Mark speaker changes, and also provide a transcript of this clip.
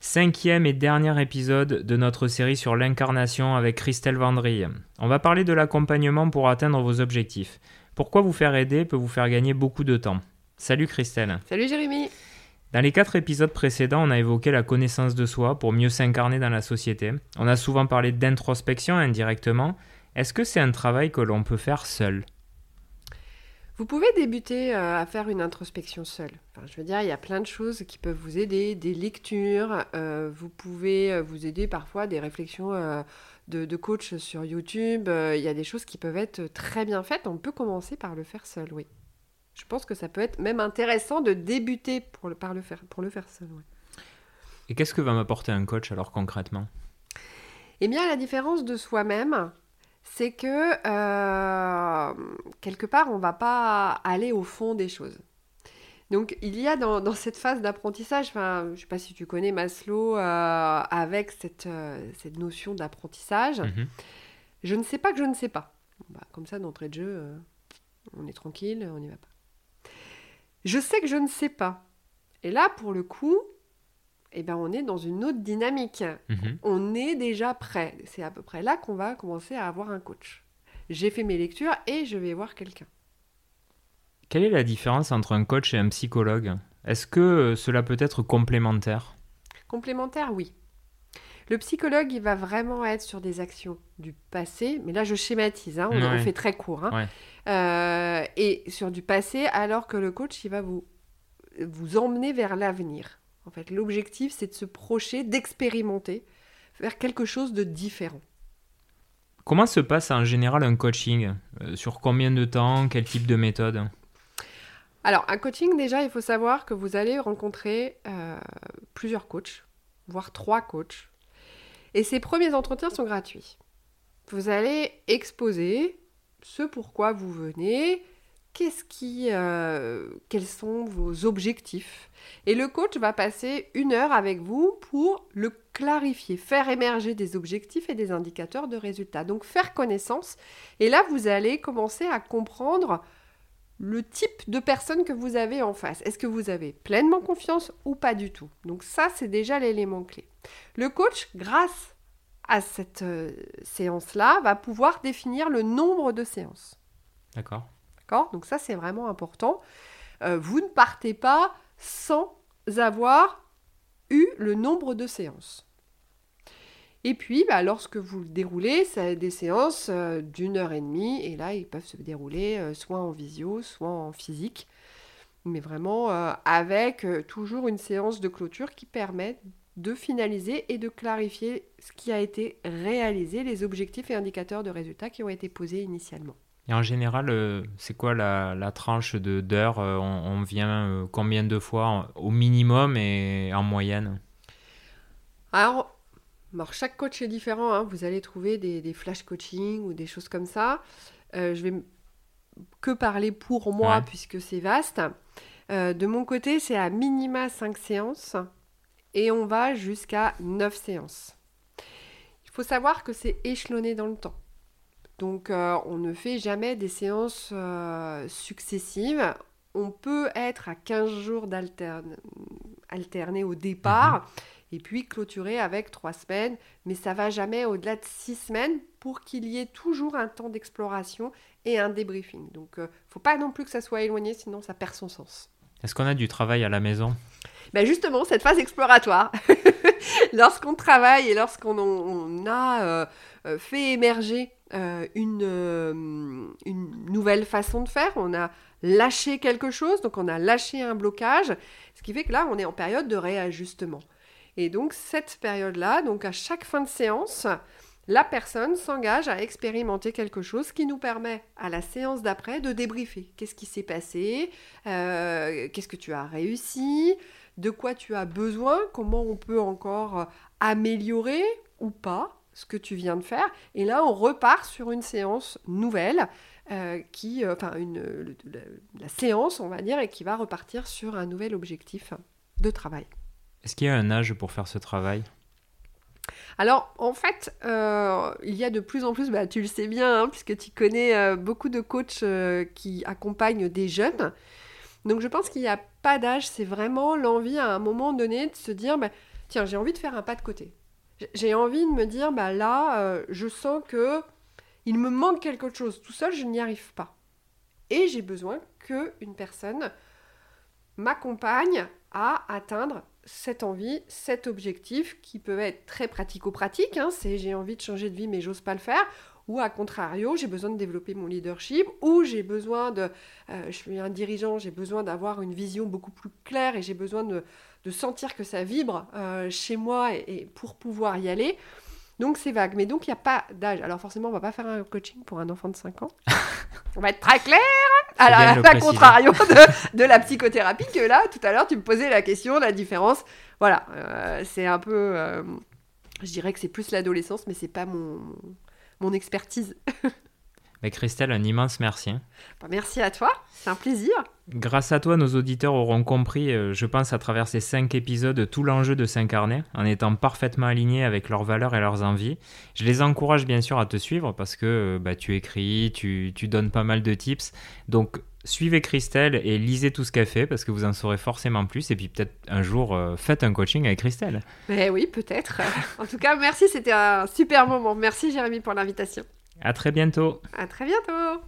Speaker 1: Cinquième et dernier épisode de notre série sur l'incarnation avec Christelle Vendry. On va parler de l'accompagnement pour atteindre vos objectifs. Pourquoi vous faire aider peut vous faire gagner beaucoup de temps. Salut Christelle.
Speaker 2: Salut Jérémy.
Speaker 1: Dans les quatre épisodes précédents, on a évoqué la connaissance de soi pour mieux s'incarner dans la société. On a souvent parlé d'introspection indirectement. Est-ce que c'est un travail que l'on peut faire seul?
Speaker 2: Vous pouvez débuter euh, à faire une introspection seule. Enfin, je veux dire, il y a plein de choses qui peuvent vous aider, des lectures. Euh, vous pouvez euh, vous aider parfois des réflexions de, coach sur YouTube. Il y a des choses qui peuvent être très bien faites. On peut commencer par le faire seul, oui. Je pense que ça peut être même intéressant de débuter pour le, par le faire, pour le faire seul.
Speaker 1: Et qu'est-ce que va m'apporter un coach alors concrètement?
Speaker 2: Eh bien, la différence de soi-même, c'est que euh, quelque part, on ne va pas aller au fond des choses. Donc, il y a dans, cette phase d'apprentissage, je ne sais pas si tu connais Maslow euh, avec cette, euh, cette notion d'apprentissage. Mhm. Je ne sais pas que je ne sais pas. Bah, comme ça, d'entrée de jeu, on est tranquille, on n'y va pas. Je sais que je ne sais pas. Et là, pour le coup, eh ben, on est dans une autre dynamique. Mhm. On est déjà prêt. C'est à peu près là qu'on va commencer à avoir un coach. J'ai fait mes lectures et je vais voir quelqu'un.
Speaker 1: Quelle est la différence entre un coach et un psychologue? Est-ce que euh, cela peut être complémentaire?
Speaker 2: Complémentaire, oui. Le psychologue, il va vraiment être sur des actions du passé, mais là je schématise, hein, on, fait très court, hein. euh, et sur du passé, alors que le coach, il va vous, vous emmener vers l'avenir. En fait, l'objectif, c'est de se projeter, d'expérimenter, faire quelque chose de différent.
Speaker 1: Comment se passe en général un coaching? Euh, Sur combien de temps? Quel type de méthode?
Speaker 2: Alors, un coaching, déjà, il faut savoir que vous allez rencontrer euh, plusieurs coachs, voire trois coachs. Et ces premiers entretiens sont gratuits. Vous allez exposer ce pourquoi vous venez, qu'est-ce qui, euh, quels sont vos objectifs? Et le coach va passer une heure avec vous pour le clarifier, faire émerger des objectifs et des indicateurs de résultats. Donc faire connaissance. Et là, vous allez commencer à comprendre le type de personne que vous avez en face. Est-ce que vous avez pleinement confiance ou pas du tout? Donc ça, c'est déjà l'élément clé. Le coach, grâce à cette euh, séance-là, va pouvoir définir le nombre de séances.
Speaker 1: D'accord.
Speaker 2: Donc ça, c'est vraiment important. Euh, vous ne partez pas sans avoir eu le nombre de séances. Et puis, bah, lorsque vous le déroulez, c'est des séances euh, d'une heure et demie, et là, ils peuvent se dérouler euh, soit en visio, soit en physique, mais vraiment avec toujours une séance de clôture qui permet de finaliser et de clarifier ce qui a été réalisé, les objectifs et indicateurs de résultats qui ont été posés initialement.
Speaker 1: Et en général, euh, c'est quoi la, tranche de d'heures euh, on, vient euh, combien de fois au minimum et en moyenne?
Speaker 2: Alors, chaque coach est différent. Hein. Vous allez trouver des, flash coaching ou des choses comme ça. je vais que parler pour moi puisque c'est vaste. de mon côté, c'est à minima 5 séances et on va jusqu'à 9 séances. Il faut savoir que c'est échelonné dans le temps. Donc euh, on ne fait jamais des séances euh, successives. On peut être à 15 jours d'alterner au départ mhm. et puis clôturer avec 3 semaines, mais ça va jamais au-delà de 6 semaines pour qu'il y ait toujours un temps d'exploration et un débriefing. Donc il euh, ne faut pas non plus que ça soit éloigné, sinon ça perd son sens.
Speaker 1: Est-ce qu'on a du travail à la maison?
Speaker 2: Ben justement, cette phase exploratoire, lorsqu'on travaille et lorsqu'on a fait émerger euh, une, euh, une nouvelle façon de faire, on a lâché quelque chose, donc on a lâché un blocage, ce qui fait que là, on est en période de réajustement. Et donc cette période-là, donc à chaque fin de séance, la personne s'engage à expérimenter quelque chose qui nous permet à la séance d'après de débriefer. Qu'est-ce qui s'est passé? Euh, Qu'est-ce que tu as réussi? De quoi tu as besoin? Comment on peut encore améliorer ou pas ce que tu viens de faire? Et là, on repart sur une séance nouvelle, euh, qui, euh, enfin, une, la, séance, on va dire, et qui va repartir sur un nouvel objectif de travail.
Speaker 1: Est-ce qu'il y a un âge pour faire ce travail?
Speaker 2: Alors, en fait, euh, il y a de plus en plus, bah, tu le sais bien, hein, puisque tu connais beaucoup de coachs qui accompagnent des jeunes. Donc, je pense qu'il n'y a pas d'âge, c'est vraiment l'envie à un moment donné de se dire, bah, tiens, j'ai envie de faire un pas de côté. J'ai envie de me dire, bah là, euh, je sens que il me manque quelque chose. Tout seul, je n'y arrive pas. Et j'ai besoin qu'une personne m'accompagne à atteindre cette envie, cet objectif qui peut être très pratico-pratique. Hein, c'est j'ai envie de changer de vie mais j'ose pas le faire. Ou à contrario, j'ai besoin de développer mon leadership, ou j'ai besoin de, euh, je suis un dirigeant, j'ai besoin d'avoir une vision beaucoup plus claire et j'ai besoin de, sentir que ça vibre euh, chez moi et, pour pouvoir y aller. Donc c'est vague, mais donc il n'y a pas d'âge. Alors forcément, on va pas faire un coaching pour un enfant de 5 ans. on va être très clair. Alors, à contrario de, la psychothérapie, que là, tout à l'heure, tu me posais la question, la différence. Voilà, euh, c'est un peu. Euh, je dirais que c'est plus l'adolescence, mais c'est pas mon, mon expertise.
Speaker 1: Mais Christelle, un immense merci. Hein.
Speaker 2: Bah, merci à toi, c'est un plaisir.
Speaker 1: Grâce à toi, nos auditeurs auront compris, euh, je pense, à travers ces cinq épisodes, tout l'enjeu de s'incarner, en étant parfaitement alignés avec leurs valeurs et leurs envies. Je les encourage bien sûr à te suivre parce que euh, bah, tu écris, tu, tu donnes pas mal de tips. Donc suivez Christelle et lisez tout ce qu'elle fait parce que vous en saurez forcément plus. Et puis peut-être un jour, euh, faites un coaching avec Christelle.
Speaker 2: Mais oui, peut-être. en tout cas, merci, c'était un super moment. Merci Jérémy pour l'invitation.
Speaker 1: À très bientôt.
Speaker 2: À très bientôt.